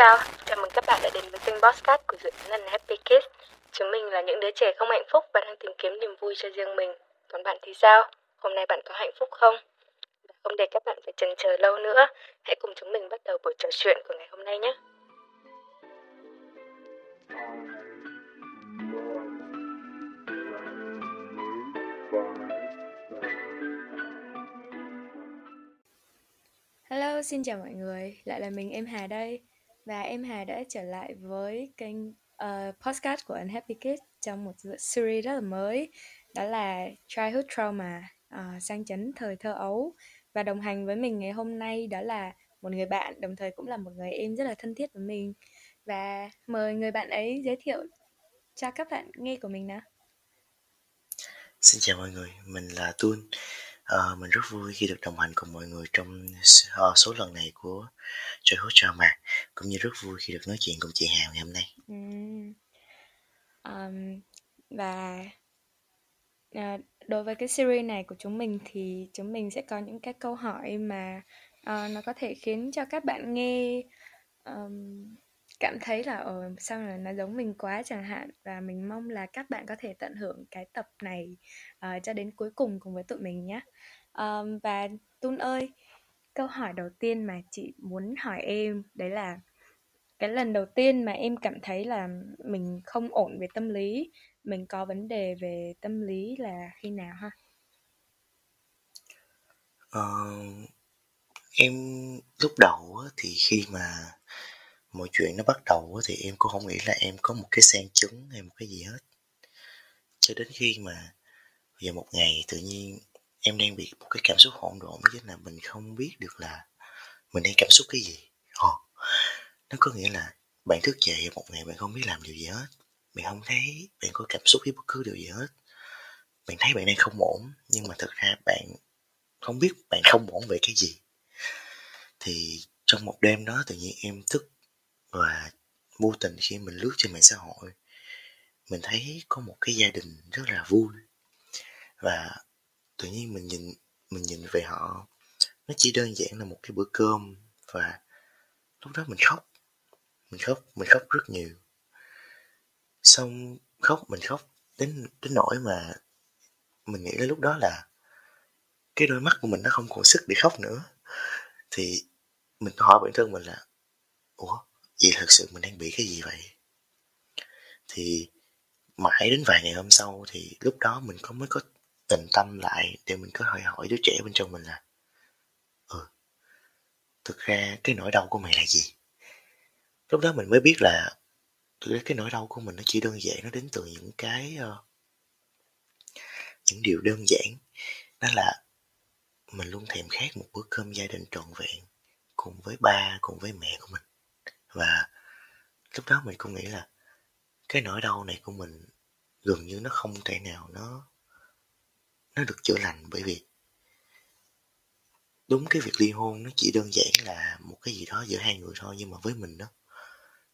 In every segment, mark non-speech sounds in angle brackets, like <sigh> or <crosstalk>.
chào, chào mừng các bạn đã đến với kênh Bosscat của dự án lần Happy Kids. Chúng mình là những đứa trẻ không hạnh phúc và đang tìm kiếm niềm vui cho riêng mình. Còn bạn thì sao? Hôm nay bạn có hạnh phúc không? Không để các bạn phải chần chờ lâu nữa, hãy cùng chúng mình bắt đầu buổi trò chuyện của ngày hôm nay nhé. Hello, xin chào mọi người, lại là mình em Hà đây và em Hà đã trở lại với kênh uh, podcast của Unhappy Kids trong một series rất là mới đó là Childhood Trauma uh, sang chấn thời thơ ấu và đồng hành với mình ngày hôm nay đó là một người bạn đồng thời cũng là một người em rất là thân thiết với mình và mời người bạn ấy giới thiệu cho các bạn nghe của mình nào. Xin chào mọi người, mình là Tuân. Uh, mình rất vui khi được đồng hành cùng mọi người trong uh, số lần này của Joy Hot mà cũng như rất vui khi được nói chuyện cùng chị Hào ngày hôm nay. Um, và uh, đối với cái series này của chúng mình thì chúng mình sẽ có những cái câu hỏi mà uh, nó có thể khiến cho các bạn nghe um, cảm thấy là ờ, sao là nó giống mình quá chẳng hạn và mình mong là các bạn có thể tận hưởng cái tập này uh, cho đến cuối cùng cùng với tụi mình nhé um, và Tun ơi câu hỏi đầu tiên mà chị muốn hỏi em đấy là cái lần đầu tiên mà em cảm thấy là mình không ổn về tâm lý mình có vấn đề về tâm lý là khi nào ha? Uh, em lúc đầu thì khi mà mọi chuyện nó bắt đầu thì em cũng không nghĩ là em có một cái sang chấn hay một cái gì hết. Cho đến khi mà giờ một ngày tự nhiên em đang bị một cái cảm xúc hỗn độn chứ là mình không biết được là mình đang cảm xúc cái gì. Ồ, nó có nghĩa là bạn thức dậy một ngày bạn không biết làm điều gì hết. Bạn không thấy bạn có cảm xúc với bất cứ điều gì hết. Bạn thấy bạn đang không ổn nhưng mà thực ra bạn không biết bạn không ổn về cái gì. Thì trong một đêm đó tự nhiên em thức và vô tình khi mình lướt trên mạng xã hội, mình thấy có một cái gia đình rất là vui. Và tự nhiên mình nhìn mình nhìn về họ, nó chỉ đơn giản là một cái bữa cơm và lúc đó mình khóc mình khóc mình khóc rất nhiều. Xong khóc, mình khóc đến đến nỗi mà mình nghĩ đến lúc đó là cái đôi mắt của mình nó không còn sức để khóc nữa. Thì mình hỏi bản thân mình là, ủa vậy thật sự mình đang bị cái gì vậy? Thì mãi đến vài ngày hôm sau thì lúc đó mình có mới có tình tâm lại để mình có hỏi hỏi đứa trẻ bên trong mình là ừ thực ra cái nỗi đau của mày là gì? Lúc đó mình mới biết là thực ra cái nỗi đau của mình nó chỉ đơn giản nó đến từ những cái uh, những điều đơn giản. Đó là mình luôn thèm khát một bữa cơm gia đình trọn vẹn cùng với ba cùng với mẹ của mình và lúc đó mình cũng nghĩ là cái nỗi đau này của mình gần như nó không thể nào nó nó được chữa lành bởi vì đúng cái việc ly hôn nó chỉ đơn giản là một cái gì đó giữa hai người thôi, nhưng mà với mình đó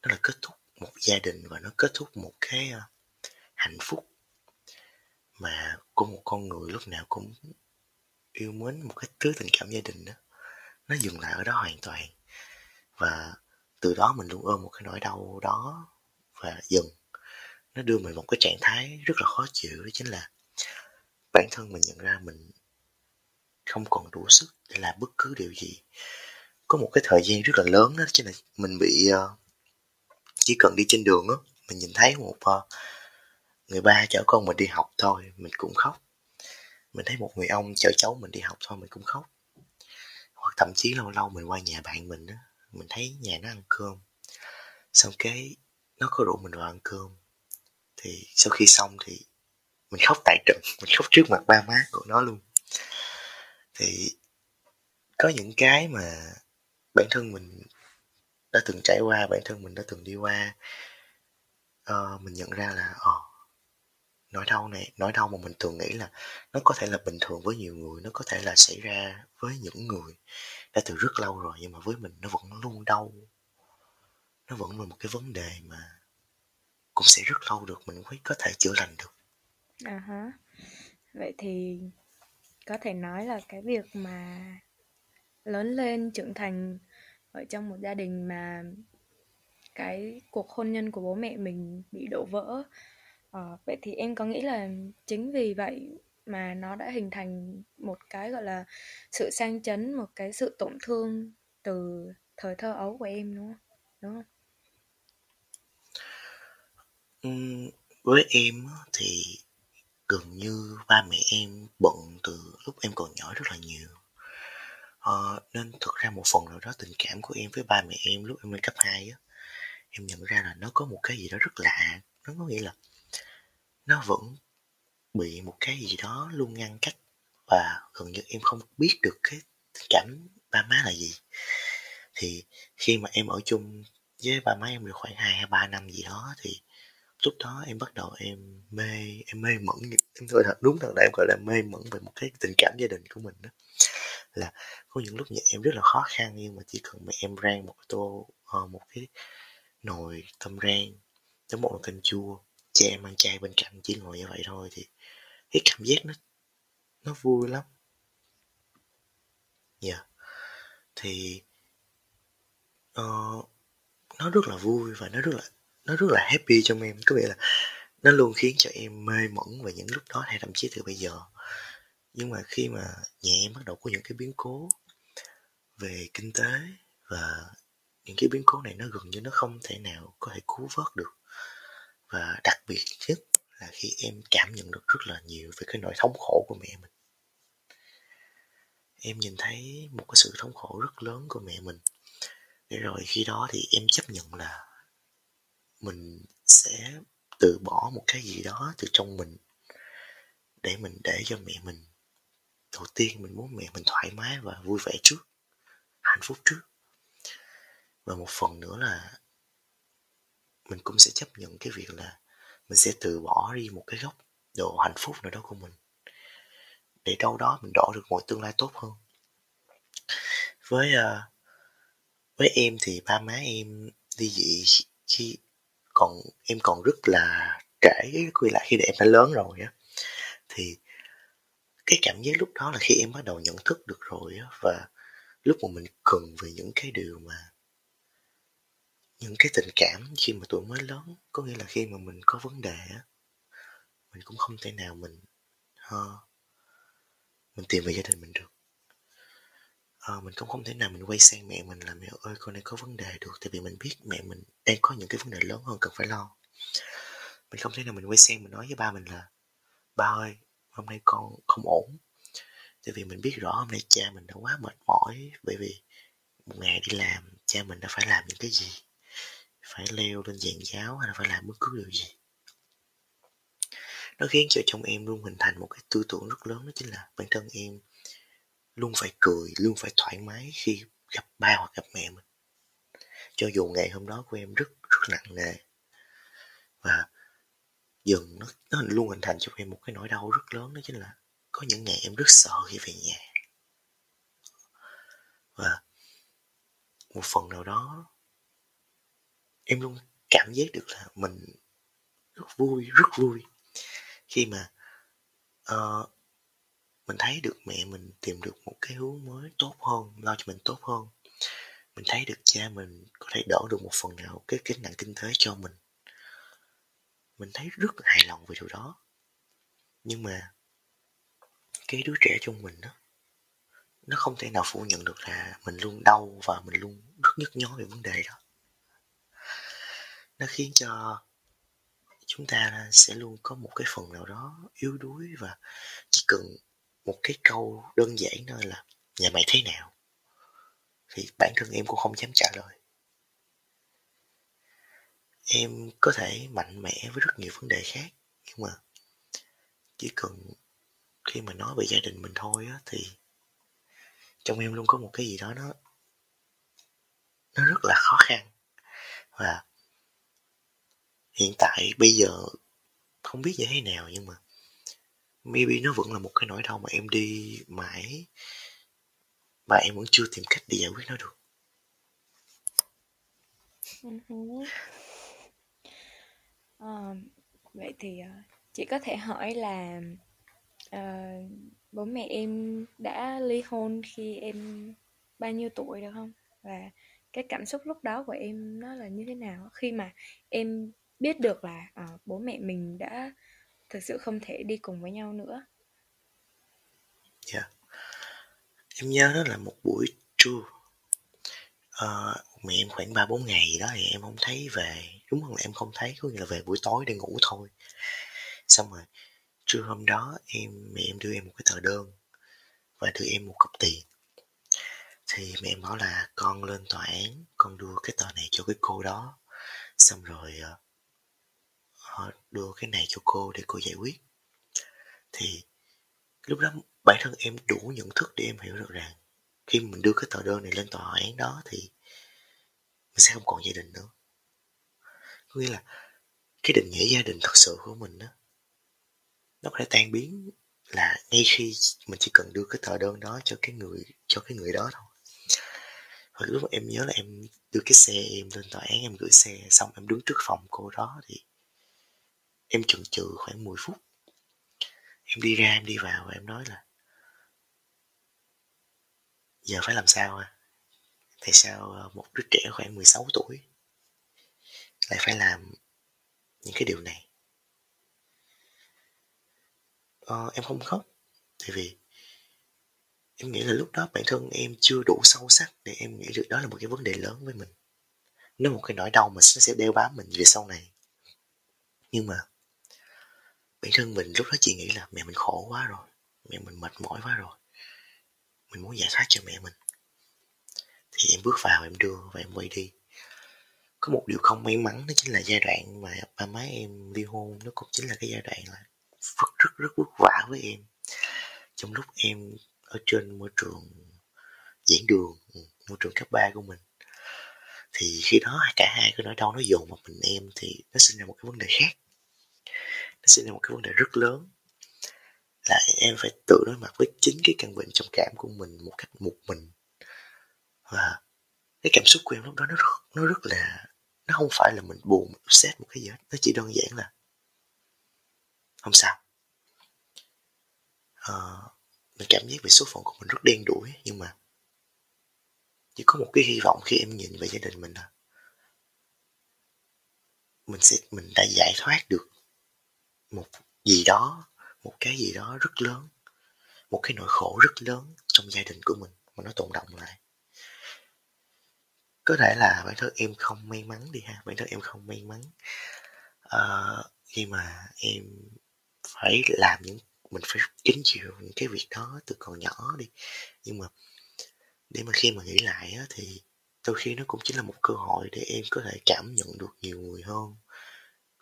nó là kết thúc một gia đình và nó kết thúc một cái ờ, hạnh phúc mà của một con người lúc nào cũng yêu mến, một cái thứ tình cảm gia đình đó nó dừng lại ở đó hoàn toàn. Và từ đó mình luôn ôm một cái nỗi đau đó và dần nó đưa mình một cái trạng thái rất là khó chịu đó chính là bản thân mình nhận ra mình không còn đủ sức để làm bất cứ điều gì. Có một cái thời gian rất là lớn đó chính là mình bị uh, chỉ cần đi trên đường á mình nhìn thấy một uh, người ba chở con mình đi học thôi mình cũng khóc. Mình thấy một người ông chở cháu mình đi học thôi mình cũng khóc. Hoặc thậm chí lâu lâu mình qua nhà bạn mình á mình thấy nhà nó ăn cơm. Xong cái nó có rủ mình vào ăn cơm. Thì sau khi xong thì mình khóc tại trận. <laughs> Mình khóc trước mặt ba má của nó luôn. Thì có những cái mà bản thân mình đã từng trải qua bản thân mình đã từng đi qua uh, mình nhận ra là ờ uh, nỗi đau này nỗi đau mà mình thường nghĩ là nó có thể là bình thường với nhiều người nó có thể là xảy ra với những người đã từ rất lâu rồi nhưng mà với mình nó vẫn luôn đau nó vẫn là một cái vấn đề mà cũng sẽ rất lâu được mình mới có thể chữa lành được à hả vậy thì có thể nói là cái việc mà lớn lên trưởng thành ở trong một gia đình mà cái cuộc hôn nhân của bố mẹ mình bị đổ vỡ. à, vậy thì em có nghĩ là chính vì vậy mà nó đã hình thành một cái gọi là sự sang chấn, một cái sự tổn thương từ thời thơ ấu của em đúng không? Đúng không? Với em thì gần như ba mẹ em bận từ lúc em còn nhỏ rất là nhiều. à, nên thực ra một phần nào đó tình cảm của em với ba mẹ em lúc em lên cấp 2 á, em nhận ra là nó có một cái gì đó rất lạ. Nó có nghĩa là nó vẫn bị một cái gì đó luôn ngăn cách và gần như em không biết được cái tình cảm ba má là gì. Thì khi mà em ở chung với ba má em được khoảng hai hay ba năm gì đó thì lúc đó em bắt đầu em mê em mê mẩn em thôi thật, đúng thật là em gọi là mê mẩn về một cái tình cảm gia đình của mình đó là có những lúc nhà em rất là khó khăn nhưng mà chỉ cần mẹ em rang một tô ờ, một cái nồi tâm rang với một nồi canh chua cha em ăn chay bên cạnh chỉ ngồi như vậy thôi thì cái cảm giác nó nó vui lắm. Dạ. Yeah. thì uh, nó rất là vui và nó rất là nó rất là happy trong em. Có nghĩa là nó luôn khiến cho em mê mẩn về những lúc đó hay thậm chí từ bây giờ. Nhưng mà khi mà nhà em bắt đầu có những cái biến cố về kinh tế và những cái biến cố này nó gần như nó không thể nào có thể cứu vớt được và đặc biệt nhất là khi em cảm nhận được rất là nhiều về cái nỗi thống khổ của mẹ mình. Em nhìn thấy một cái sự thống khổ rất lớn của mẹ mình. Để rồi khi đó thì em chấp nhận là mình sẽ từ bỏ một cái gì đó từ trong mình để mình để cho mẹ mình, đầu tiên mình muốn mẹ mình thoải mái và vui vẻ trước, hạnh phúc trước. Và một phần nữa là mình cũng sẽ chấp nhận cái việc là mình sẽ từ bỏ đi một cái góc độ hạnh phúc nào đó của mình. Để đâu đó mình đổ được một tương lai tốt hơn. Với uh, với em thì ba má em đi dị khi còn em còn rất là trễ quy lại khi để em đã lớn rồi á. Thì cái cảm giác lúc đó là khi em bắt đầu nhận thức được rồi á và lúc mà mình cần về những cái điều mà những cái tình cảm khi mà tuổi mới lớn có nghĩa là khi mà mình có vấn đề á mình cũng không thể nào mình ho mình tìm về gia đình mình được. À, mình cũng không thể nào mình quay sang mẹ mình là mẹ ơi con này có vấn đề được tại vì mình biết mẹ mình đang có những cái vấn đề lớn hơn cần phải lo. Mình không thể nào mình quay sang mình nói với ba mình là ba ơi hôm nay con không ổn tại vì mình biết rõ hôm nay cha mình đã quá mệt mỏi bởi vì một ngày đi làm cha mình đã phải làm những cái gì phải leo lên giàn giáo hay là phải làm bất cứ điều gì. Nó khiến cho trong em luôn hình thành một cái tư tưởng rất lớn, đó chính là bản thân em luôn phải cười, luôn phải thoải mái khi gặp ba hoặc gặp mẹ mình. Cho dù ngày hôm đó của em rất rất nặng nề, và dần nó nó luôn hình thành cho em một cái nỗi đau rất lớn, đó chính là có những ngày em rất sợ khi về nhà. Và một phần nào đó em luôn cảm giác được là mình rất vui rất vui. Khi mà uh, mình thấy được mẹ mình tìm được một cái hướng mới tốt hơn lo cho mình tốt hơn mình thấy được cha mình có thể đỡ được một phần nào cái gánh nặng kinh tế cho mình. Mình thấy rất hài lòng về điều đó. Nhưng mà cái đứa trẻ trong mình đó nó không thể nào phủ nhận được là mình luôn đau và mình luôn rất nhức nhối về vấn đề đó nó khiến cho chúng ta sẽ luôn có một cái phần nào đó yếu đuối và chỉ cần một cái câu đơn giản thôi là nhà mày thế nào? Thì bản thân em cũng không dám trả lời. Em có thể mạnh mẽ với rất nhiều vấn đề khác, nhưng mà chỉ cần khi mà nói về gia đình mình thôi á, thì trong em luôn có một cái gì đó nó nó rất là khó khăn. Và hiện tại bây giờ không biết như thế nào nhưng mà maybe nó vẫn là một cái nỗi đau mà em đi mãi mà em vẫn chưa tìm cách để giải quyết nó được. Uh, vậy thì uh, chị có thể hỏi là uh, bố mẹ em đã ly hôn khi em bao nhiêu tuổi được không? Và cái cảm xúc lúc đó của em nó là như thế nào? Khi mà em biết được là à, bố mẹ mình đã thực sự không thể đi cùng với nhau nữa. Dạ. Yeah. em nhớ đó là một buổi trưa. À, mẹ em khoảng ba bốn ngày gì đó thì em không thấy về. Đúng không? Là em không thấy có nghĩa là về buổi tối để ngủ thôi. Xong rồi trưa hôm đó em mẹ em đưa em một cái tờ đơn và đưa em một cặp tiền. Thì mẹ em bảo là con lên tòa án con đưa cái tờ này cho cái cô đó. Xong rồi uh, họ đưa cái này cho cô để cô giải quyết. Thì lúc đó bản thân em đủ nhận thức để em hiểu được rằng khi mình đưa cái tờ đơn này lên tòa án đó thì mình sẽ không còn gia đình nữa. Có nghĩa là cái định nghĩa gia đình thật sự của mình đó nó có thể tan biến là ngay khi mình chỉ cần đưa cái tờ đơn đó cho cái người, cho cái người đó thôi. Hồi lúc mà em nhớ là em đưa cái xe em lên tòa án, em gửi xe, xong em đứng trước phòng cô đó thì em chần chừ khoảng 10 phút. Em đi ra em đi vào và em nói là giờ phải làm sao à? Tại sao ờ, một đứa trẻ khoảng 16 tuổi lại phải làm những cái điều này? Ờ, em không khóc tại vì em nghĩ là lúc đó bản thân em chưa đủ sâu sắc để em nghĩ được đó là một cái vấn đề lớn với mình. Nó một cái nỗi đau mà nó sẽ đeo bám mình về sau này. Nhưng mà bản thân mình lúc đó chỉ nghĩ là mẹ mình khổ quá rồi, mẹ mình mệt mỏi quá rồi. Mình muốn giải thoát cho mẹ mình. Thì em bước vào, em đưa và em quay đi. Có một điều không may mắn đó chính là giai đoạn mà ba má em ly hôn, nó cũng chính là cái giai đoạn là rất rất rất vất vả với em. Trong lúc em ở trên môi trường giảng đường ừ, môi trường cấp 3 của mình, thì khi đó cả hai cái nỗi đau nó dồn vào mình em, thì nó sinh ra một cái vấn đề khác nó sinh ra một cái vấn đề rất lớn. Là em phải tự đối mặt với chính cái căn bệnh trầm cảm của mình một cách một mình. Và cái cảm xúc của em lúc đó nó rất, nó rất là nó không phải là mình buồn mình upset một cái gì hết. Nó chỉ đơn giản là không sao. À, mình cảm giác về số phận của mình rất đen đủi nhưng mà chỉ có một cái hy vọng khi em nhìn về gia đình mình là mình sẽ mình đã giải thoát được một gì đó một cái gì đó rất lớn một cái nỗi khổ rất lớn trong gia đình của mình mà nó tồn động lại. Có thể là bản thân em không may mắn đi ha bản thân em không may mắn. Uh, khi mà em phải làm những mình phải chính chịu những cái việc đó từ còn nhỏ đi. Nhưng mà để mà khi mà nghĩ lại á, thì đôi khi nó cũng chính là một cơ hội để em có thể cảm nhận được nhiều người hơn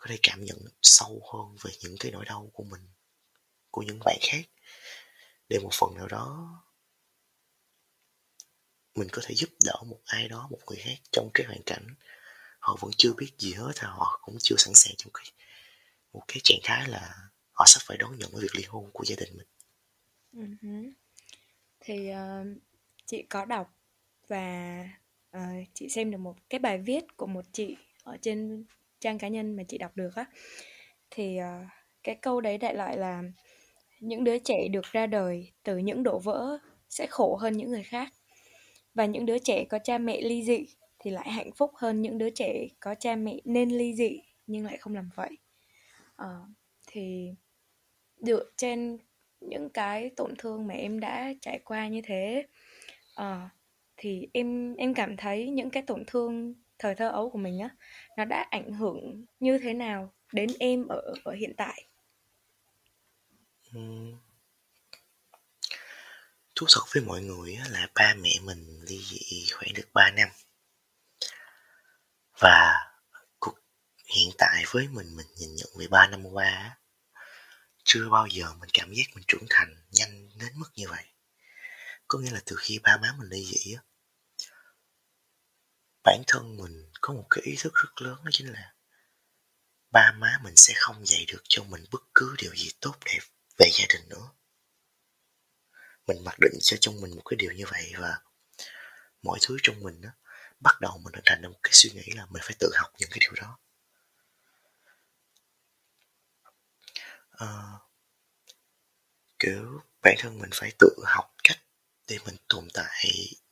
có thể cảm nhận sâu hơn về những cái nỗi đau của mình của những bạn khác để một phần nào đó mình có thể giúp đỡ một ai đó một người khác trong cái hoàn cảnh họ vẫn chưa biết gì hết và họ cũng chưa sẵn sàng trong cái một cái trạng thái là họ sắp phải đón nhận cái việc ly hôn của gia đình mình uh-huh. thì uh, chị có đọc và uh, chị xem được một cái bài viết của một chị ở trên trang cá nhân mà chị đọc được á. Thì uh, cái câu đấy đại loại là những đứa trẻ được ra đời từ những đổ vỡ sẽ khổ hơn những người khác. Và những đứa trẻ có cha mẹ ly dị thì lại hạnh phúc hơn những đứa trẻ có cha mẹ nên ly dị nhưng lại không làm vậy. À, thì dựa trên những cái tổn thương mà em đã trải qua như thế à, thì em em cảm thấy những cái tổn thương thời thơ ấu của mình á, nó đã ảnh hưởng như thế nào đến em ở ở hiện tại? Thú thật với mọi người là ba mẹ mình ly dị khoảng được 3 năm. Và cuộc hiện tại với mình mình nhìn nhận về ba năm qua chưa bao giờ mình cảm giác mình trưởng thành nhanh đến mức như vậy. Có nghĩa là từ khi ba má mình ly dị bản thân mình có một cái ý thức rất lớn đó chính là ba má mình sẽ không dạy được cho mình bất cứ điều gì tốt đẹp về gia đình nữa. Mình mặc định cho trong mình một cái điều như vậy và mọi thứ trong mình đó, bắt đầu mình hình thành một cái suy nghĩ là mình phải tự học những cái điều đó. À, kiểu bản thân mình phải tự học cách để mình tồn tại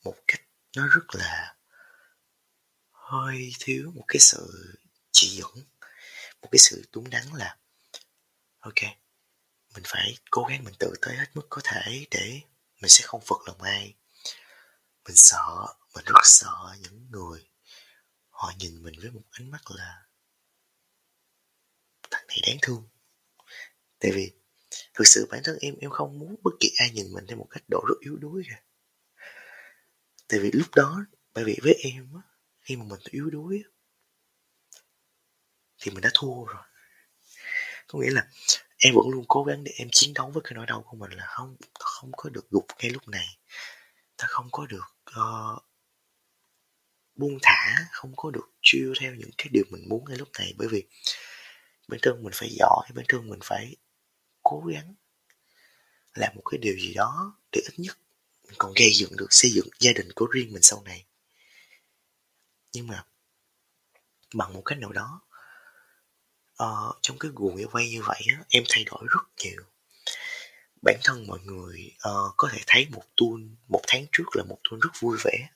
một cách nó rất là hơi thiếu một cái sự chỉ dẫn, một cái sự đúng đắn là, ok, mình phải cố gắng mình tự tới hết mức có thể để mình sẽ không phật lòng ai. Mình sợ, mình rất sợ những người họ nhìn mình với một ánh mắt là thằng này đáng thương. Tại vì thực sự bản thân em em không muốn bất kỳ ai nhìn mình theo một cách độ rất yếu đuối cả. Tại vì lúc đó, bởi vì với em á khi mà mình yếu đuối thì mình đã thua rồi. Có nghĩa là em vẫn luôn cố gắng để em chiến đấu với cái nỗi đau của mình là không không có được gục ngay lúc này. Ta không có được uh, buông thả không có được chiêu theo những cái điều mình muốn ngay lúc này. Bởi vì bên trong mình phải giỏi bên trong mình phải cố gắng làm một cái điều gì đó để ít nhất mình còn gây dựng được xây dựng gia đình của riêng mình sau này nhưng mà bằng một cách nào đó uh, trong cái guồng yêu quay như vậy á, em thay đổi rất nhiều. Bản thân mọi người uh, có thể thấy một tuôn một tháng trước là một tuôn rất vui vẻ.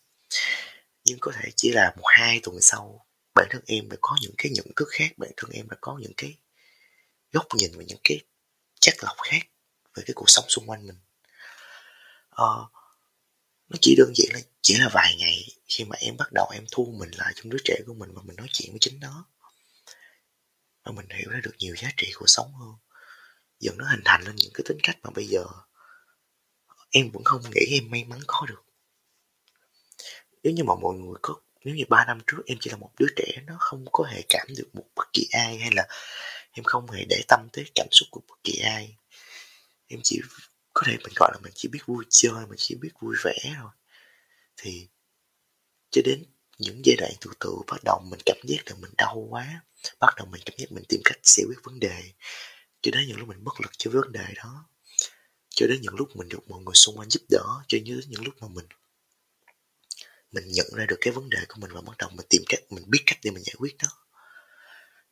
Nhưng có thể chỉ là một hai tuần sau bản thân em đã có những cái nhận thức khác bản thân em đã có những cái góc nhìn và những cái chất lọc khác về cái cuộc sống xung quanh mình. Uh, nó chỉ đơn giản là, chỉ là vài ngày khi mà em bắt đầu em thu mình lại trong đứa trẻ của mình và mình nói chuyện với chính nó. Và mình hiểu ra được nhiều giá trị của sống hơn. Dần nó hình thành lên những cái tính cách mà bây giờ em vẫn không nghĩ em may mắn có được. Nếu như mà mọi người có, nếu như ba năm trước em chỉ là một đứa trẻ, nó không có hề cảm được một bất kỳ ai, hay là em không hề để tâm tới cảm xúc của bất kỳ ai. Em chỉ có thể mình gọi là mình chỉ biết vui chơi, mình chỉ biết vui vẻ thôi. Thì cho đến những giai đoạn từ từ bắt đầu mình cảm giác là mình đau quá, bắt đầu mình cảm giác mình tìm cách giải quyết vấn đề. Cho đến những lúc mình bất lực cho vấn đề đó, cho đến những lúc mình được mọi người xung quanh giúp đỡ, cho đến những lúc mà mình mình nhận ra được cái vấn đề của mình và bắt đầu mình tìm cách, mình biết cách để mình giải quyết nó.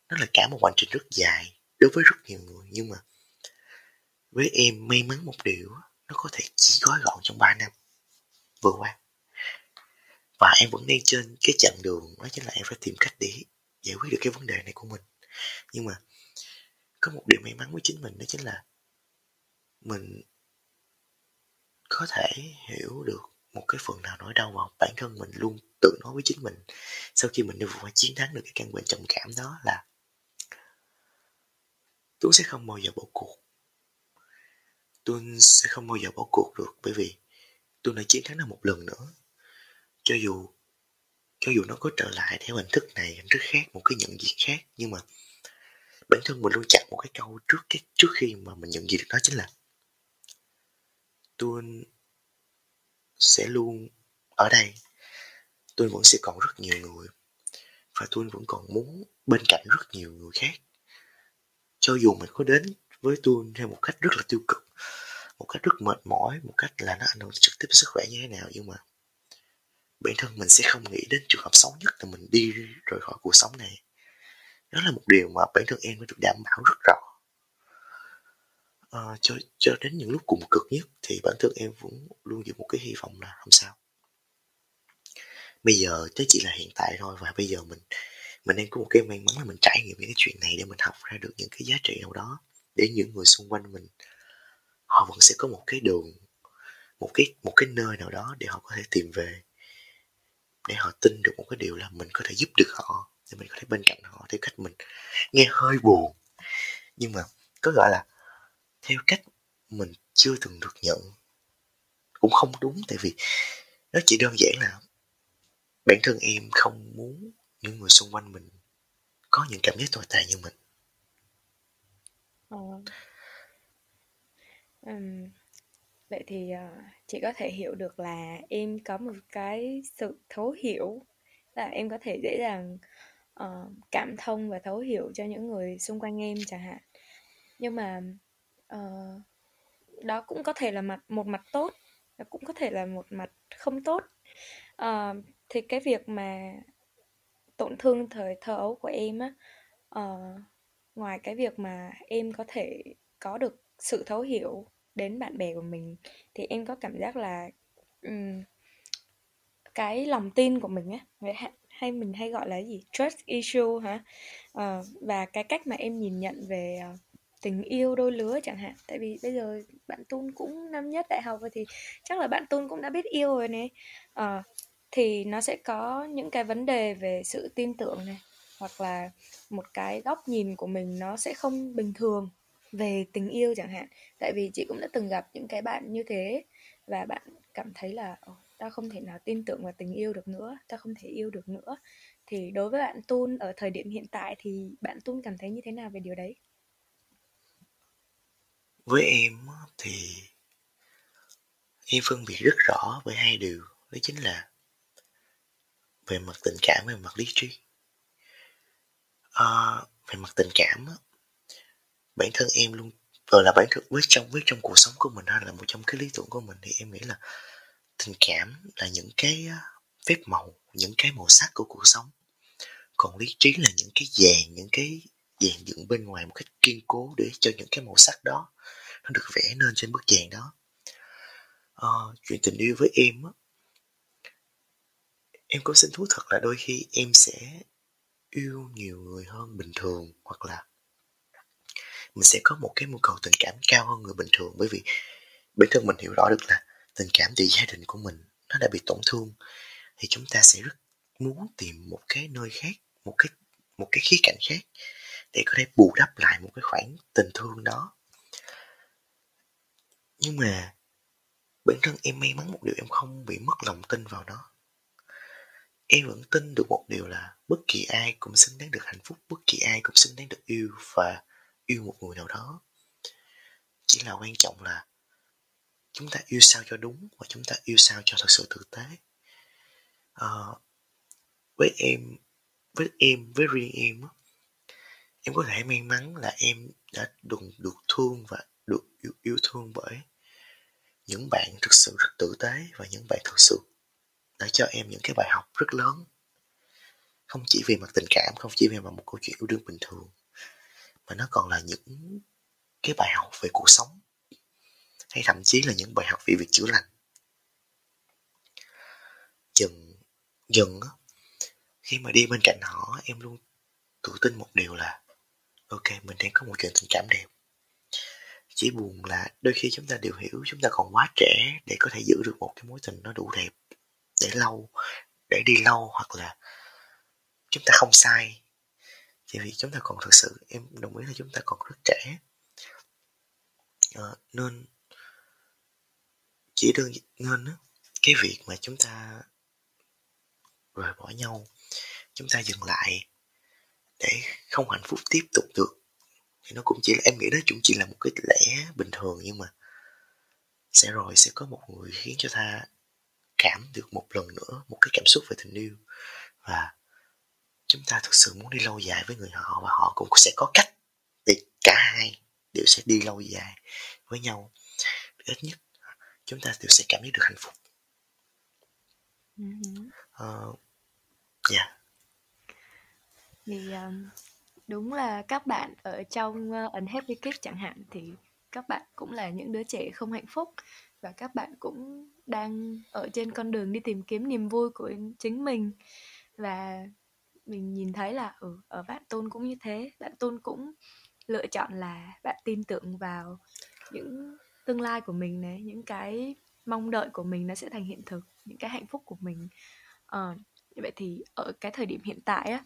Nó là cả một hành trình rất dài, đối với rất nhiều người. Nhưng mà với em may mắn một điều nó có thể chỉ gói gọn trong 3 năm. Vừa qua. Và em vẫn đang trên cái chặng đường, đó chính là em phải tìm cách để giải quyết được cái vấn đề này của mình. Nhưng mà có một điều may mắn với chính mình đó chính là mình có thể hiểu được một cái phần nào nỗi đau mà bản thân mình luôn tự nói với chính mình sau khi mình đã vượt qua chiến thắng được cái căn bệnh trầm cảm đó là tôi sẽ không bao giờ bỏ cuộc tôi sẽ không bao giờ bỏ cuộc được, bởi vì tôi đã chiến thắng nó một lần nữa. Cho dù cho dù nó có trở lại theo hình thức này, hình thức khác, một cái nhận diện khác, nhưng mà bản thân mình luôn chặn một cái câu trước cái, trước khi mà mình nhận diện được nó chính là tôi sẽ luôn ở đây. Tôi vẫn sẽ còn rất nhiều người và tôi vẫn còn muốn bên cạnh rất nhiều người khác. Cho dù mình có đến với tôi theo một cách rất là tiêu cực một cách rất mệt mỏi một cách là nó ảnh hưởng trực tiếp đến sức khỏe như thế nào. Nhưng mà bản thân mình sẽ không nghĩ đến trường hợp xấu nhất là mình đi rời khỏi cuộc sống này. Đó là một điều mà bản thân em đã được đảm bảo rất rõ. À, cho cho đến những lúc cùng cực nhất thì bản thân em vẫn luôn giữ một cái hy vọng là không sao. Bây giờ thế chỉ là hiện tại thôi và bây giờ mình mình đang có một cái may mắn là mình trải nghiệm những cái chuyện này để mình học ra được những cái giá trị nào đó để những người xung quanh mình họ vẫn sẽ có một cái đường, một cái một cái nơi nào đó để họ có thể tìm về, để họ tin được một cái điều là mình có thể giúp được họ, để mình có thể bên cạnh họ theo cách mình nghe hơi buồn. Nhưng mà có gọi là theo cách mình chưa từng được nhận cũng không đúng, tại vì nó chỉ đơn giản là bản thân em không muốn những người xung quanh mình có những cảm giác tồi tệ như mình. Ờ um, vậy thì uh, chị có thể hiểu được là em có một cái sự thấu hiểu là em có thể dễ dàng uh, cảm thông và thấu hiểu cho những người xung quanh em chẳng hạn. Nhưng mà uh, đó cũng có thể là mặt một mặt tốt và cũng có thể là một mặt không tốt. Uh, thì cái việc mà tổn thương thời thơ ấu của em á uh, ngoài cái việc mà em có thể có được sự thấu hiểu đến bạn bè của mình thì em có cảm giác là um, cái lòng tin của mình á hay mình hay gọi là gì? Trust issue hả? Uh, và cái cách mà em nhìn nhận về uh, tình yêu đôi lứa chẳng hạn. Tại vì bây giờ bạn Tun cũng năm nhất đại học rồi thì chắc là bạn Tun cũng đã biết yêu rồi nè ờ, thì nó sẽ có những cái vấn đề về sự tin tưởng này hoặc là một cái góc nhìn của mình nó sẽ không bình thường về tình yêu chẳng hạn. Tại vì chị cũng đã từng gặp những cái bạn như thế và bạn cảm thấy là oh, ta không thể nào tin tưởng vào tình yêu được nữa ta không thể yêu được nữa. Thì đối với bạn Tun ở thời điểm hiện tại thì bạn Tun cảm thấy như thế nào về điều đấy? Với em thì em phân biệt rất rõ với hai điều đó chính là về mặt tình cảm và mặt lý trí. À, về mặt tình cảm bản thân em luôn rồi là bản thân với trong với trong cuộc sống của mình hay là một trong cái lý tưởng của mình thì em nghĩ là tình cảm là những cái phép màu những cái màu sắc của cuộc sống. Còn lý trí là những cái vàng những cái dàn dựng bên ngoài một cách kiên cố để cho những cái màu sắc đó nó được vẽ nên trên bức vàng đó. À, chuyện tình yêu với em á em có xin thú thật là đôi khi em sẽ yêu nhiều người hơn bình thường hoặc là mình sẽ có một cái nhu cầu tình cảm cao hơn người bình thường. Bởi vì bản thân mình hiểu rõ được là tình cảm từ gia đình của mình nó đã bị tổn thương, thì chúng ta sẽ rất muốn tìm một cái nơi khác, một cái một cái khía cạnh khác để có thể bù đắp lại một cái khoảng tình thương đó. Nhưng mà bản thân em may mắn một điều em không bị mất lòng tin vào nó. Em vẫn tin được một điều là bất kỳ ai cũng xứng đáng được hạnh phúc, bất kỳ ai cũng xứng đáng được yêu và yêu một người nào đó. Chỉ là quan trọng là chúng ta yêu sao cho đúng và chúng ta yêu sao cho thật sự tử tế. À, với em với em với riêng em em có thể may mắn là em đã được được thương và được yêu, yêu thương bởi những bạn thực sự rất tử tế và những bạn thực sự đã cho em những cái bài học rất lớn. Không chỉ về mặt tình cảm không chỉ về mặt một câu chuyện yêu đương bình thường mà nó còn là những cái bài học về cuộc sống, hay thậm chí là những bài học về việc chữa lành. Dần dần á, khi mà đi bên cạnh họ, em luôn tự tin một điều là, ok, mình đang có một chuyện tình cảm đẹp. Chỉ buồn là đôi khi chúng ta đều hiểu chúng ta còn quá trẻ để có thể giữ được một cái mối tình nó đủ đẹp để lâu, để đi lâu, hoặc là chúng ta không sai chỉ vì chúng ta còn thực sự em đồng ý là chúng ta còn rất trẻ. À, nên chỉ đơn nên cái việc mà chúng ta rời bỏ nhau chúng ta dừng lại để không hạnh phúc tiếp tục được thì nó cũng chỉ là em nghĩ đó cũng chỉ là một cái lẽ bình thường nhưng mà sẽ rồi sẽ có một người khiến cho ta cảm được một lần nữa một cái cảm xúc về tình yêu. Và chúng ta thực sự muốn đi lâu dài với người họ và họ cũng sẽ có cách để cả hai đều sẽ đi lâu dài với nhau. Ít nhất chúng ta đều sẽ cảm thấy được hạnh phúc. Uh, yeah. thì um, đúng là các bạn ở trong uh, unhappy kids chẳng hạn thì các bạn cũng là những đứa trẻ không hạnh phúc và các bạn cũng đang ở trên con đường đi tìm kiếm niềm vui của chính mình. Và mình nhìn thấy là ừ, ở bạn tôn cũng như thế. Bạn tôn cũng lựa chọn là bạn tin tưởng vào những tương lai của mình này những cái mong đợi của mình nó sẽ thành hiện thực những cái hạnh phúc của mình. Ờ, như vậy thì ở cái thời điểm hiện tại á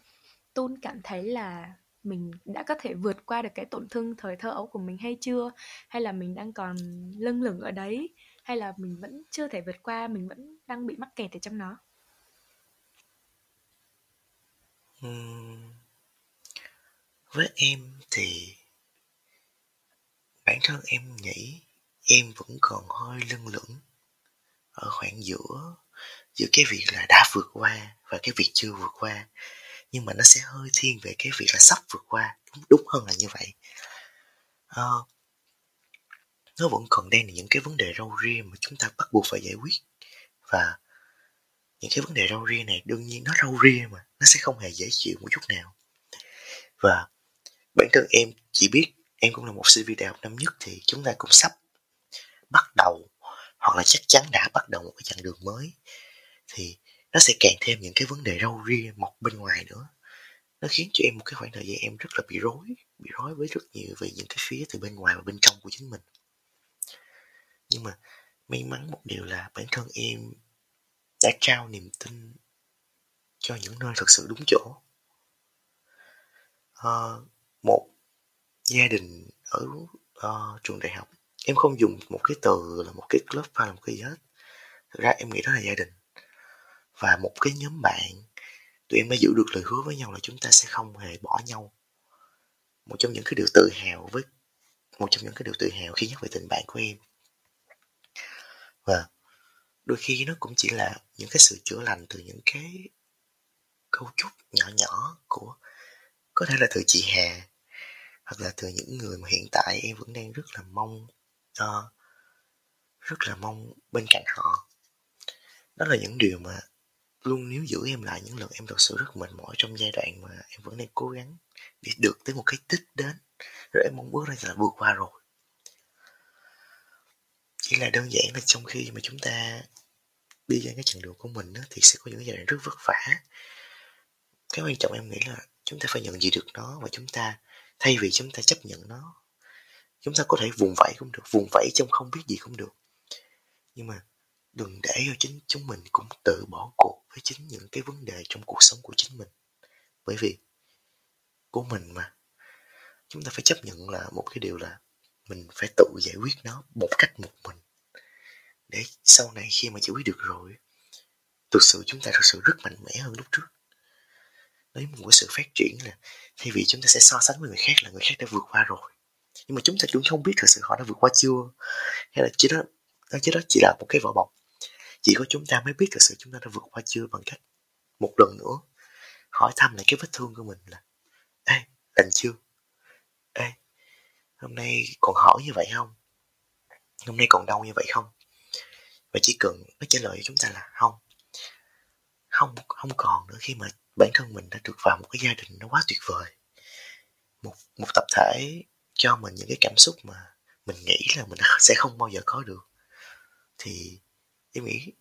tôn cảm thấy là mình đã có thể vượt qua được cái tổn thương thời thơ ấu của mình hay chưa? Hay là mình đang còn lưng lửng ở đấy? Hay là mình vẫn chưa thể vượt qua mình vẫn đang bị mắc kẹt ở trong nó? Uhm, với em thì bản thân em nghĩ em vẫn còn hơi lưng lửng ở khoảng giữa giữa cái việc là đã vượt qua và cái việc chưa vượt qua. Nhưng mà nó sẽ hơi thiên về cái việc là sắp vượt qua đúng, đúng hơn là như vậy. À, nó vẫn còn đang là những cái vấn đề râu ria mà chúng ta bắt buộc phải giải quyết. Và những cái vấn đề râu ria này, đương nhiên nó râu ria mà, nó sẽ không hề dễ chịu một chút nào. Và bản thân em chỉ biết em cũng là một sinh viên đại học năm nhất thì chúng ta cũng sắp bắt đầu, hoặc là chắc chắn đã bắt đầu một cái chặng đường mới. Thì nó sẽ càng thêm những cái vấn đề râu ria mọc bên ngoài nữa. Nó khiến cho em một cái khoảng thời gian em rất là bị rối bị rối với rất nhiều về những cái phía từ bên ngoài và bên trong của chính mình. Nhưng mà may mắn một điều là bản thân em đã trao niềm tin cho những nơi thật sự đúng chỗ. À, một gia đình ở uh, trường đại học em không dùng một cái từ là một cái club hay là một cái gì hết. Thực ra em nghĩ đó là gia đình. Và một cái nhóm bạn tụi em đã giữ được lời hứa với nhau là chúng ta sẽ không hề bỏ nhau. Một trong những cái điều tự hào với một trong những cái điều tự hào khi nhắc về tình bạn của em. Và đôi khi nó cũng chỉ là những cái sự chữa lành từ những cái câu chúc nhỏ nhỏ của có thể là từ chị Hà hoặc là từ những người mà hiện tại em vẫn đang rất là mong uh, rất là mong bên cạnh họ. Đó là những điều mà luôn níu giữ em lại những lần em thật sự rất mệt mỏi trong giai đoạn mà em vẫn đang cố gắng để được tới một cái tích đến. Rồi em mong bước ra là vượt qua rồi. Chỉ là đơn giản là trong khi mà chúng ta đi trên cái chặng đường của mình đó, thì sẽ có những giai đoạn rất vất vả. Cái quan trọng em nghĩ là chúng ta phải nhận gì được nó và chúng ta thay vì chúng ta chấp nhận nó chúng ta có thể vùng vẫy cũng được vùng vẫy trong không biết gì cũng được. Nhưng mà đừng để cho chính chúng mình cũng tự bỏ cuộc với chính những cái vấn đề trong cuộc sống của chính mình. Bởi vì của mình mà chúng ta phải chấp nhận là một cái điều là mình phải tự giải quyết nó một cách một mình để sau này khi mà giải quyết được rồi thực sự chúng ta thực sự rất mạnh mẽ hơn lúc trước. Đấy, một cái sự phát triển là thay vì chúng ta sẽ so sánh với người khác là người khác đã vượt qua rồi. Nhưng mà chúng ta cũng không biết thực sự họ đã vượt qua chưa, hay là chỉ đó nó chỉ đó chỉ là một cái vỏ bọc. Chỉ có chúng ta mới biết thực sự chúng ta đã vượt qua chưa bằng cách một lần nữa hỏi thăm lại cái vết thương của mình là, ê lành chưa? Ê, hôm nay còn hỏi như vậy không? Hôm nay còn đau như vậy không? Và chỉ cần nó trả lời cho chúng ta là không. Không không còn nữa khi mà bản thân mình đã được vào một cái gia đình nó quá tuyệt vời. Một một tập thể cho mình những cái cảm xúc mà mình nghĩ là mình <laughs> sẽ không bao giờ có được. Thì em nghĩ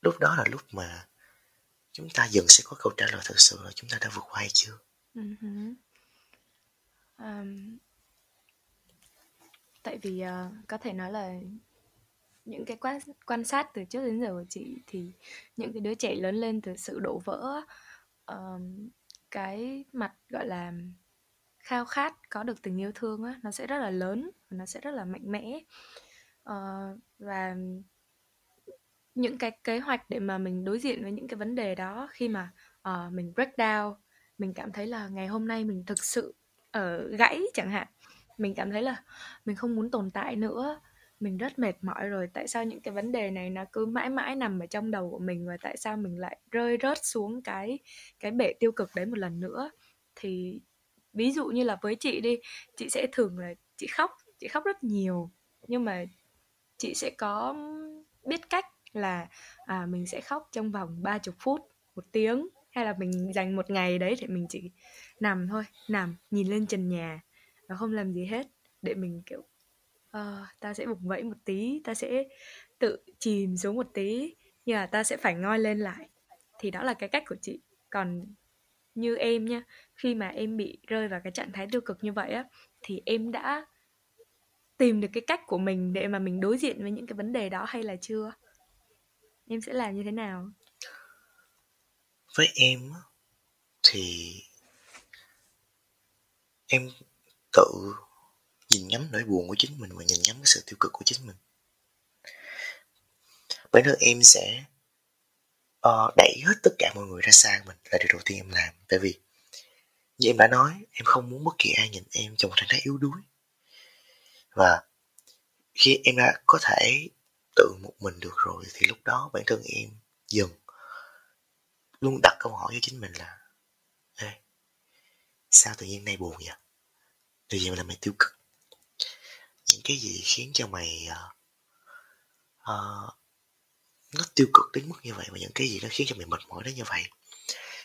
lúc đó là lúc mà chúng ta dần sẽ có câu trả lời thật sự là chúng ta đã vượt qua hay chưa? Uh-huh. um, tại vì uh, có thể nói là những cái quan quan sát từ trước đến giờ của chị thì những cái đứa trẻ lớn lên từ sự đổ vỡ um, cái mặt gọi là khao khát có được tình yêu thương á nó sẽ rất là lớn và nó sẽ rất là mạnh mẽ. Uh, và những cái kế hoạch để mà mình đối diện với những cái vấn đề đó khi mà uh, mình break down mình cảm thấy là ngày hôm nay mình thực sự ở gãy chẳng hạn mình cảm thấy là mình không muốn tồn tại nữa mình rất mệt mỏi rồi. Tại sao những cái vấn đề này nó cứ mãi mãi nằm ở trong đầu của mình và tại sao mình lại rơi rớt xuống cái cái bể tiêu cực đấy một lần nữa? Thì ví dụ như là với chị đi chị sẽ thường là chị khóc chị khóc rất nhiều. Nhưng mà chị sẽ có biết cách là à, mình sẽ khóc trong vòng 30 phút một tiếng. Hay là mình dành một ngày đấy để mình chỉ nằm thôi nằm nhìn lên trần nhà và không làm gì hết. Để mình kiểu uh, ta sẽ vùng vẫy một tí ta sẽ tự chìm xuống một tí. Nhưng mà ta sẽ phải ngoi lên lại. Thì đó là cái cách của chị. Còn như em nha khi mà em bị rơi vào cái trạng thái tiêu cực như vậy á thì em đã tìm được cái cách của mình để mà mình đối diện với những cái vấn đề đó hay là chưa? Em sẽ làm như thế nào? Với em thì em tự nhìn ngắm nỗi buồn của chính mình và nhìn ngắm cái sự tiêu cực của chính mình. Bản thân em sẽ uh, đẩy hết tất cả mọi người ra xa mình là điều đầu tiên em làm. Tại vì như em đã nói em không muốn bất kỳ ai nhìn em trong một trạng thái yếu đuối. Và khi em đã có thể tự một mình được rồi thì lúc đó bản thân em dừng, luôn đặt câu hỏi với chính mình là Ê, sao tự nhiên nay buồn vậy? Tự nhiên là mày tiêu cực những cái gì khiến cho mày uh, uh, nó tiêu cực đến mức như vậy và những cái gì nó khiến cho mày mệt mỏi đến như vậy?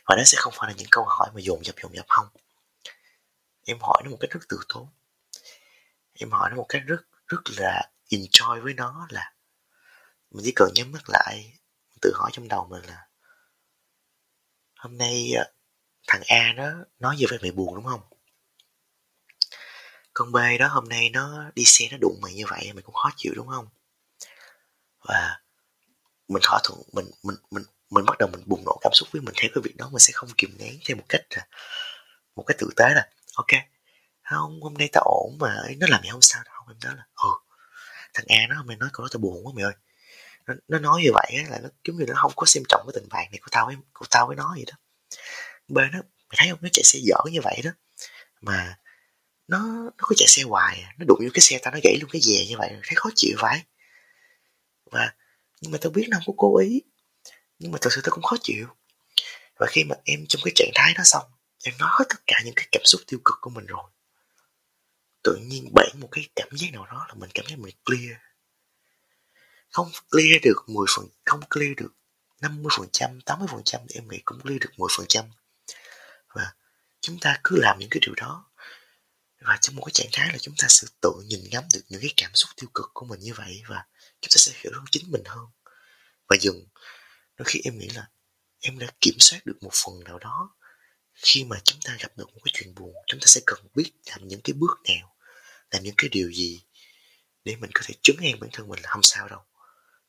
Và nó sẽ không phải là những câu hỏi mà dồn dập dồn dập không? Em hỏi nó một cách rất từ tốn. Em hỏi nó một cách rất rất là enjoy với nó là mình chỉ cần nhắm mắt lại tự hỏi trong đầu mình là hôm nay ờ, thằng A nó nói gì với mày buồn đúng không? Con bê đó hôm nay nó đi xe nó đụng mày như vậy mày cũng khó chịu đúng không? Và mình thỏa thuận mình mình mình mình bắt đầu mình bùng nổ cảm xúc với mình theo cái việc đó mình sẽ không kìm nén theo một cách là một cách tử tế là ok không hôm nay tao ổn mà nó làm gì không sao đâu. Em nói là ừ thằng A nó hôm nay nói câu đó tao buồn quá mày ơi. Nó, nó nói như vậy á, là nó giống như nó không có xem trọng cái tình bạn này của tao với của tao với nó vậy đó. B nó mày thấy không? Nó chạy xe dở như vậy đó. Mà nó nó cứ chạy xe hoài à. nó đụng vô cái xe tao, nó gãy luôn cái dè như vậy, thấy khó chịu vậy và, nhưng mà tao biết nó không có cố ý. Nhưng mà thật sự tao cũng khó chịu. Và khi mà em trong cái trạng thái đó xong, em nói hết tất cả những cái cảm xúc tiêu cực của mình rồi. Tự nhiên bản một cái cảm giác nào đó là mình cảm thấy mình clear. Không clear được 10 phần, không clear được 50 phần trăm 80 phần trăm em nghĩ cũng clear được 10 phần trăm. Và chúng ta cứ làm những cái điều đó và trong một cái trạng thái là chúng ta sự tự nhìn ngắm được những cái cảm xúc tiêu cực của mình như vậy và chúng ta sẽ hiểu hơn chính mình hơn. Và dừng. Đôi khi em nghĩ là em đã kiểm soát được một phần nào đó khi mà chúng ta gặp được một cái chuyện buồn chúng ta sẽ cần biết làm những cái bước nào làm những cái điều gì để mình có thể chứng an bản thân mình là không sao đâu.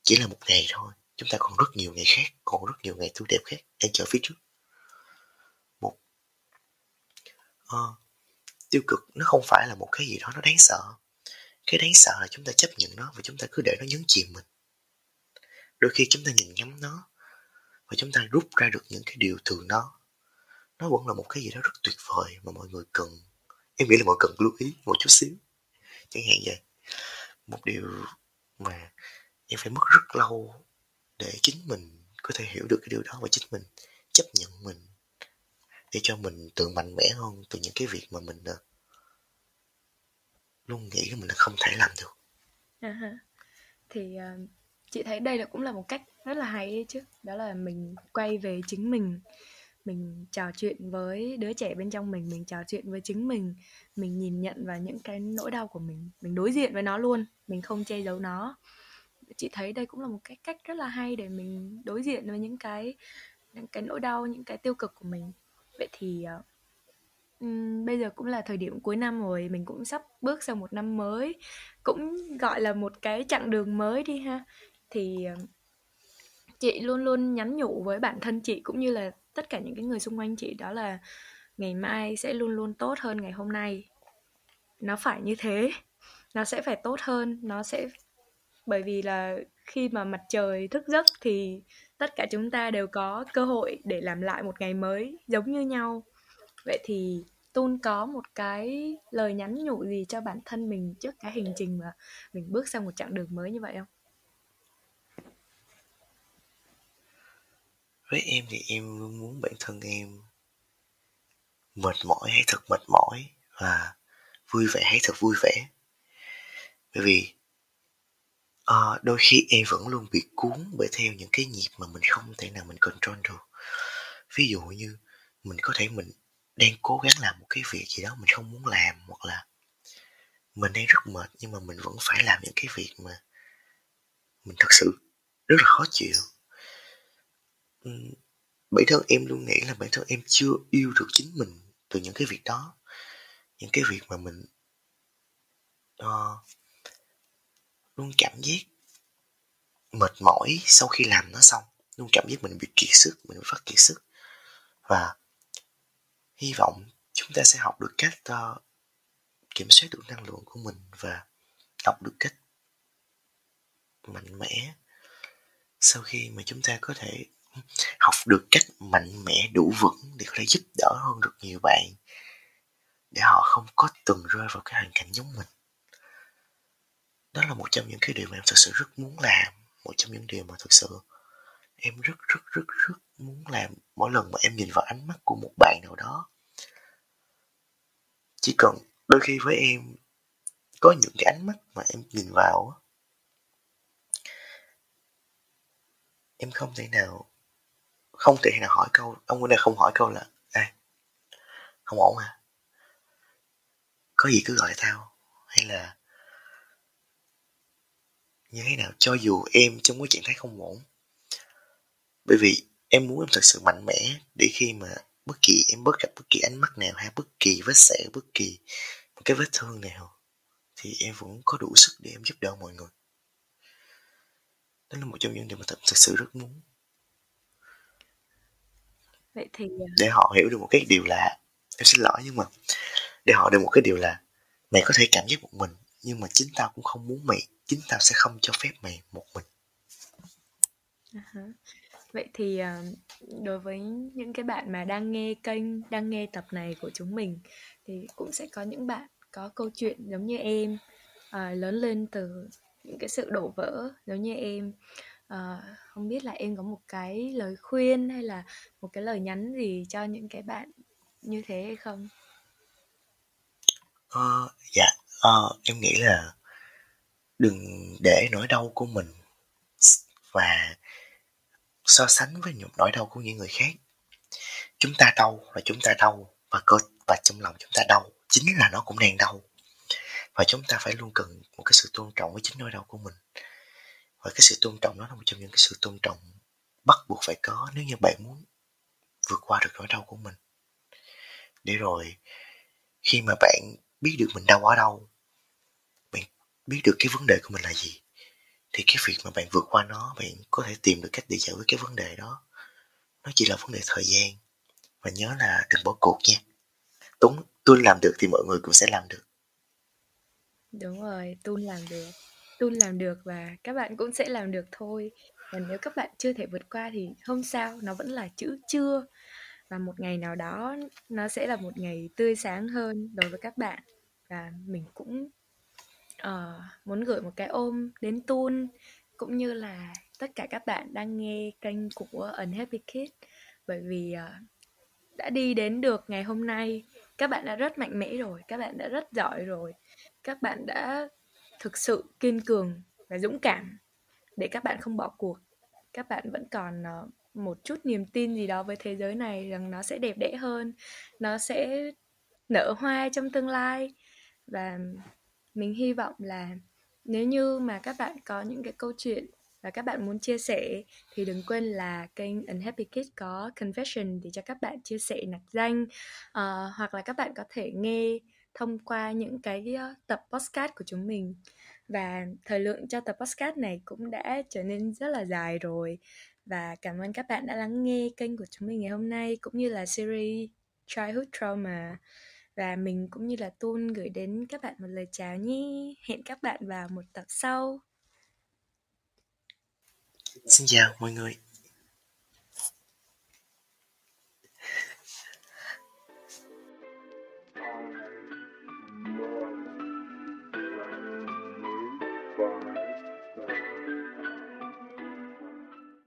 Chỉ là một ngày thôi chúng ta còn rất nhiều ngày khác còn rất nhiều ngày tươi đẹp khác đang chờ phía trước. Một. À, tiêu cực, nó không phải là một cái gì đó nó đáng sợ. Cái đáng sợ là chúng ta chấp nhận nó và chúng ta cứ để nó nhấn chìm mình. Đôi khi chúng ta nhìn ngắm nó và chúng ta rút ra được những cái điều từ nó nó vẫn là một cái gì đó rất tuyệt vời mà mọi người cần. Em nghĩ là mọi người cần lưu ý một chút xíu. Chẳng hạn vậy, một điều mà em phải mất rất lâu để chính mình có thể hiểu được cái điều đó và chính mình chấp nhận mình để cho mình tự mạnh mẽ hơn từ những cái việc mà mình uh, luôn nghĩ là mình là không thể làm được. Uh-huh. thì uh, chị thấy đây là cũng là một cách rất là hay chứ. Đó là mình quay về chính mình. Mình trò chuyện với đứa trẻ bên trong mình mình trò chuyện với chính mình. Mình nhìn nhận vào những cái nỗi đau của mình. Mình đối diện với nó luôn. Mình không che giấu nó. Chị thấy đây cũng là một cái cách rất là hay để mình đối diện với những cái những cái nỗi đau những cái tiêu cực của mình vậy thì um, bây giờ cũng là thời điểm cuối năm rồi mình cũng sắp bước sang một năm mới cũng gọi là một cái chặng đường mới đi ha. Thì ờ, chị luôn luôn nhắn nhủ với bản thân chị cũng như là tất cả những cái người xung quanh chị đó là ngày mai sẽ luôn luôn tốt hơn ngày hôm nay. Nó phải như thế nó sẽ phải tốt hơn nó sẽ bởi vì là khi mà mặt trời thức giấc thì tất cả chúng ta đều có cơ hội để làm lại một ngày mới giống như nhau. Vậy thì tôn có một cái lời nhắn nhủ gì cho bản thân mình trước cái hành trình mà mình bước sang một chặng đường mới như vậy không? Với em thì em luôn muốn bản thân em mệt mỏi hay thật mệt mỏi và vui vẻ hay thật vui vẻ. Bởi vì à, đôi khi em vẫn luôn bị cuốn bởi theo những cái nhịp mà mình không thể nào mình control được. Ví dụ như mình có thể mình đang cố gắng làm một cái việc gì đó mình không muốn làm hoặc là mình đang rất mệt nhưng mà mình vẫn phải làm những cái việc mà mình thật sự rất là khó chịu. Bản thân em luôn nghĩ là bản thân em chưa yêu được chính mình từ những cái việc đó. Những cái việc mà mình uh, luôn cảm giác mệt mỏi sau khi làm nó xong luôn cảm giác mình bị kiệt sức mình phát kiệt sức. Và hy vọng chúng ta sẽ học được cách uh, kiểm soát được năng lượng của mình và học được cách mạnh mẽ sau khi mà chúng ta có thể học được cách mạnh mẽ đủ vững để có thể giúp đỡ hơn được nhiều bạn để họ không có từng rơi vào cái hoàn cảnh giống mình đó là một trong những cái điều mà em thật sự rất muốn làm một trong những điều mà thật sự em rất rất rất rất muốn làm mỗi lần mà em nhìn vào ánh mắt của một bạn nào đó. Chỉ cần đôi khi với em có những cái ánh mắt mà em nhìn vào em không thể nào không thể nào hỏi câu ông có này không hỏi câu là à, không ổn à có gì cứ gọi tao? Hay là như thế nào? Cho dù em trong cái trạng thái không ổn bởi vì em muốn em thật sự mạnh mẽ để khi mà bất kỳ em bất gặp bất kỳ ánh mắt nào hay bất kỳ vết sẹo bất kỳ một cái vết thương nào thì em vẫn có đủ sức để em giúp đỡ mọi người. Đó là một trong những điều mà thật, thật sự rất muốn. Vậy thì à, để họ hiểu được một cái điều là em xin lỗi nhưng mà để họ được một cái điều là mày có thể cảm giác một mình nhưng mà chính tao cũng không muốn mày chính tao sẽ không cho phép mày một mình. Uh-huh. vậy thì à, đối với những cái bạn mà đang nghe kênh đang nghe tập này của chúng mình thì cũng sẽ có những bạn có câu chuyện giống như em à, lớn lên từ những cái sự đổ vỡ giống như em. À, không biết là em có một cái lời khuyên hay là một cái lời nhắn gì cho những cái bạn như thế hay không? Uh, dạ uh, em nghĩ là đừng để nỗi đau của mình và so sánh với những nỗi đau của những người khác. Chúng ta đau là chúng ta đau và cơ và trong lòng chúng ta đau chính là nó cũng đang đau. Và chúng ta phải luôn cần một cái sự tôn trọng với chính nỗi đau của mình. Và cái sự tôn trọng đó là một trong những cái sự tôn trọng bắt buộc phải có nếu như bạn muốn vượt qua được nỗi đau của mình. Để rồi khi mà bạn biết được mình đau ở đâu biết được cái vấn đề của mình là gì. Thì cái việc mà bạn vượt qua nó, bạn có thể tìm được cách để giải quyết cái vấn đề đó. Nó chỉ là vấn đề thời gian. Và nhớ là đừng bỏ cuộc nha. Tuấn tôi làm được thì mọi người cũng sẽ làm được. Đúng rồi tôi làm được tôi làm được và các bạn cũng sẽ làm được thôi. Và nếu các bạn chưa thể vượt qua thì không sao, nó vẫn là chữ chưa. Và một ngày nào đó, nó sẽ là một ngày tươi sáng hơn đối với các bạn. Và mình cũng uh, muốn gửi một cái ôm đến Tun cũng như là tất cả các bạn đang nghe kênh của Unhappy Kid bởi vì uh, đã đi đến được ngày hôm nay các bạn đã rất mạnh mẽ rồi các bạn đã rất giỏi rồi. Các bạn đã thực sự kiên cường và dũng cảm để các bạn không bỏ cuộc. Các bạn vẫn còn uh, một chút niềm tin gì đó với thế giới này rằng nó sẽ đẹp đẽ hơn nó sẽ nở hoa trong tương lai. Và mình hy vọng là nếu như mà các bạn có những cái câu chuyện và các bạn muốn chia sẻ thì đừng quên là kênh Unhappy Kids có confession để cho các bạn chia sẻ nạc danh uh, hoặc là các bạn có thể nghe thông qua những cái ờ, tập podcast của chúng mình. Và thời lượng cho tập podcast này cũng đã trở nên rất là dài rồi. Và cảm ơn các bạn đã lắng nghe kênh của chúng mình ngày hôm nay cũng như là series Childhood Trauma và mình cũng như là Tun gửi đến các bạn một lời chào nhé. Hẹn các bạn vào một tập sau. Xin chào mọi người.